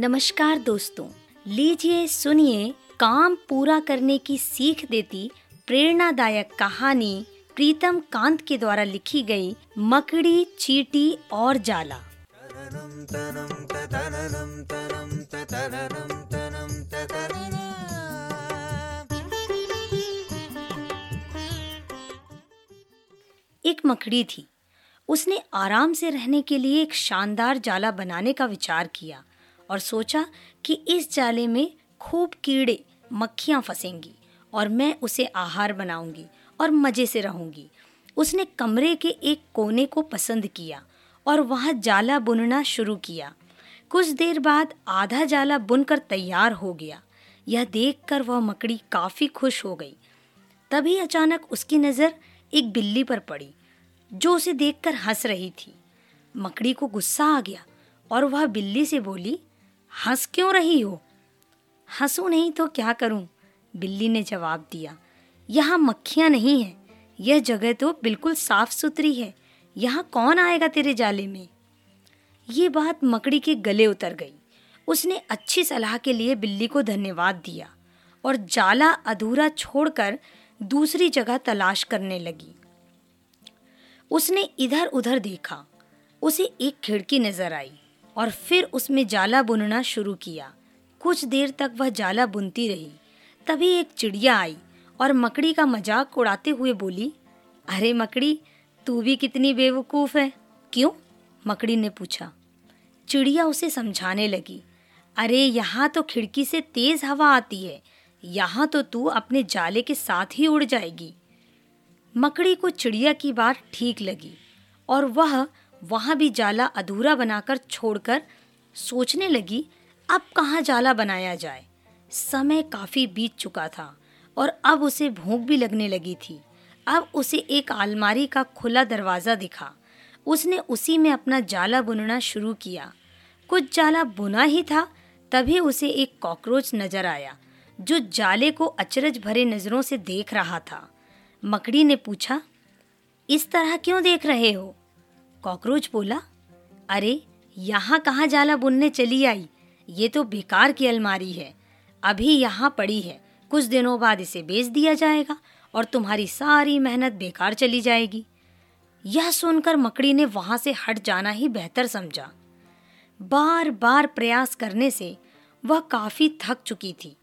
नमस्कार दोस्तों लीजिए सुनिए काम पूरा करने की सीख देती प्रेरणादायक कहानी प्रीतम कांत के द्वारा लिखी गई मकड़ी चीटी और जाला। एक मकड़ी थी। उसने आराम से रहने के लिए एक शानदार जाला बनाने का विचार किया। और सोचा कि इस जाले में खूब कीड़े, मक्खियाँ फंसेंगी और मैं उसे आहार बनाऊँगी और मज़े से रहूँगी। उसने कमरे के एक कोने को पसंद किया और वहाँ जाला बुनना शुरू किया। कुछ देर बाद आधा जाला बुनकर तैयार हो गया। यह देखकर वह मकड़ी काफ़ी खुश हो गई। तभी अचानक उसकी नज़र एक बिल्ली पर पड़ी, जो उसे देखकर हंस रही थी। मकड़ी को गुस्सा आ गया और वह बिल्ली से बोली हंस क्यों रही हो? हंसू नहीं तो क्या करूँ? बिल्ली ने जवाब दिया, यहाँ मक्खियाँ नहीं हैं। यह जगह तो बिल्कुल साफ़ सुथरी है। यहाँ कौन आएगा तेरे जाले में? ये बात मकड़ी के गले उतर गई। उसने अच्छी सलाह के लिए बिल्ली को धन्यवाद दिया और जाला अधूरा छोड़कर दूसरी जगह तलाश करने लगी। उसने इधर उधर देखा। उसे एक खिड़की नज़र आई। और फिर उसमें जाला बुनना शुरू किया। कुछ देर तक वह जाला बुनती रही। तभी एक चिड़िया आई और मकड़ी का मज़ाक उड़ाते हुए बोली, अरे मकड़ी, तू भी कितनी बेवकूफ़ है। क्यों? मकड़ी ने पूछा। चिड़िया उसे समझाने लगी, अरे, यहाँ तो खिड़की से तेज हवा आती है। यहाँ तो तू अपने जाले के साथ ही उड़ जाएगी। मकड़ी को चिड़िया की बात ठीक लगी और वह वहाँ भी जाला अधूरा बनाकर छोड़कर सोचने लगी, अब कहाँ जाला बनाया जाए? समय काफ़ी बीत चुका था और अब उसे भूख भी लगने लगी थी। अब उसे एक आलमारी का खुला दरवाज़ा दिखा। उसने उसी में अपना जाला बुनना शुरू किया। कुछ जाला बुना ही था, तभी उसे एक कॉकरोच नज़र आया, जो जाले को अचरज भरे नज़रों से देख रहा था। मकड़ी ने पूछा, इस तरह क्यों देख रहे हो? कॉकरोच बोला, अरे, यहाँ कहाँ जाला बुनने चली आई? ये तो बेकार की अलमारी है। अभी यहाँ पड़ी है। कुछ दिनों बाद इसे बेच दिया जाएगा और तुम्हारी सारी मेहनत बेकार चली जाएगी यह सुनकर मकड़ी ने वहाँ से हट जाना ही बेहतर समझा। बार बार प्रयास करने से वह काफ़ी थक चुकी थी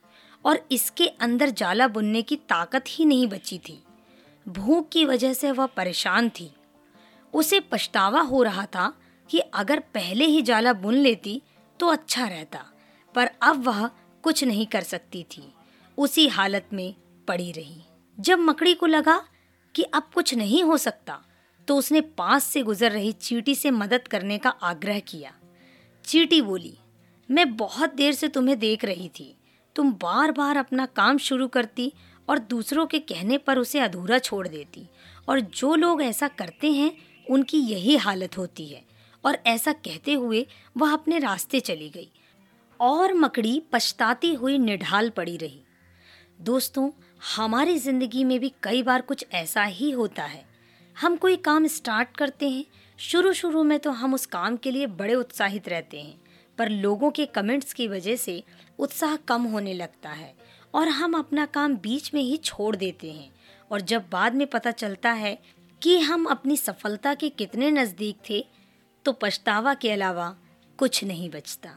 और इसके अंदर जाला बुनने की ताकत ही नहीं बची थी। भूख की वजह से वह परेशान थी। उसे पछतावा हो रहा था कि अगर पहले ही जाला बुन लेती तो अच्छा रहता, पर अब वह कुछ नहीं कर सकती थी। उसी हालत में पड़ी रही। जब मकड़ी को लगा कि अब कुछ नहीं हो सकता तो उसने पास से गुजर रही चीटी से मदद करने का आग्रह किया। चीटी बोली, मैं बहुत देर से तुम्हें देख रही थी। तुम बार बार अपना काम शुरू करती और दूसरों के कहने पर उसे अधूरा छोड़ देती। और जो लोग ऐसा करते हैं उनकी यही हालत होती है। और ऐसा कहते हुए वह अपने रास्ते चली गई। और मकड़ी पछताती हुई निढाल पड़ी रही। दोस्तों, हमारी ज़िंदगी में भी कई बार कुछ ऐसा ही होता है। हम कोई काम स्टार्ट करते हैं शुरू शुरू में तो हम उस काम के लिए बड़े उत्साहित रहते हैं। पर लोगों के कमेंट्स की वजह से उत्साह कम होने लगता है और हम अपना काम बीच में ही छोड़ देते हैं। और जब बाद में पता चलता है कि हम अपनी सफलता के कितने नज़दीक थे तो पछतावा के अलावा कुछ नहीं बचता।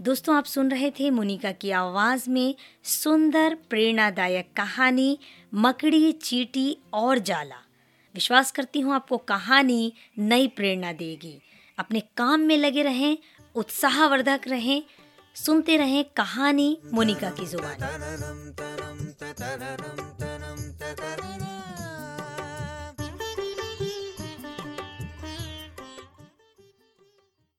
दोस्तों, आप सुन रहे थे मुनिका की आवाज़ में सुंदर, प्रेरणादायक कहानी, मकड़ी, चीटी और जाला। विश्वास करती हूँ, आपको कहानी नई प्रेरणा देगी। अपने काम में लगे रहें, उत्साहवर्धक रहें, सुनते रहें कहानी मोनिका की ज़ुबान।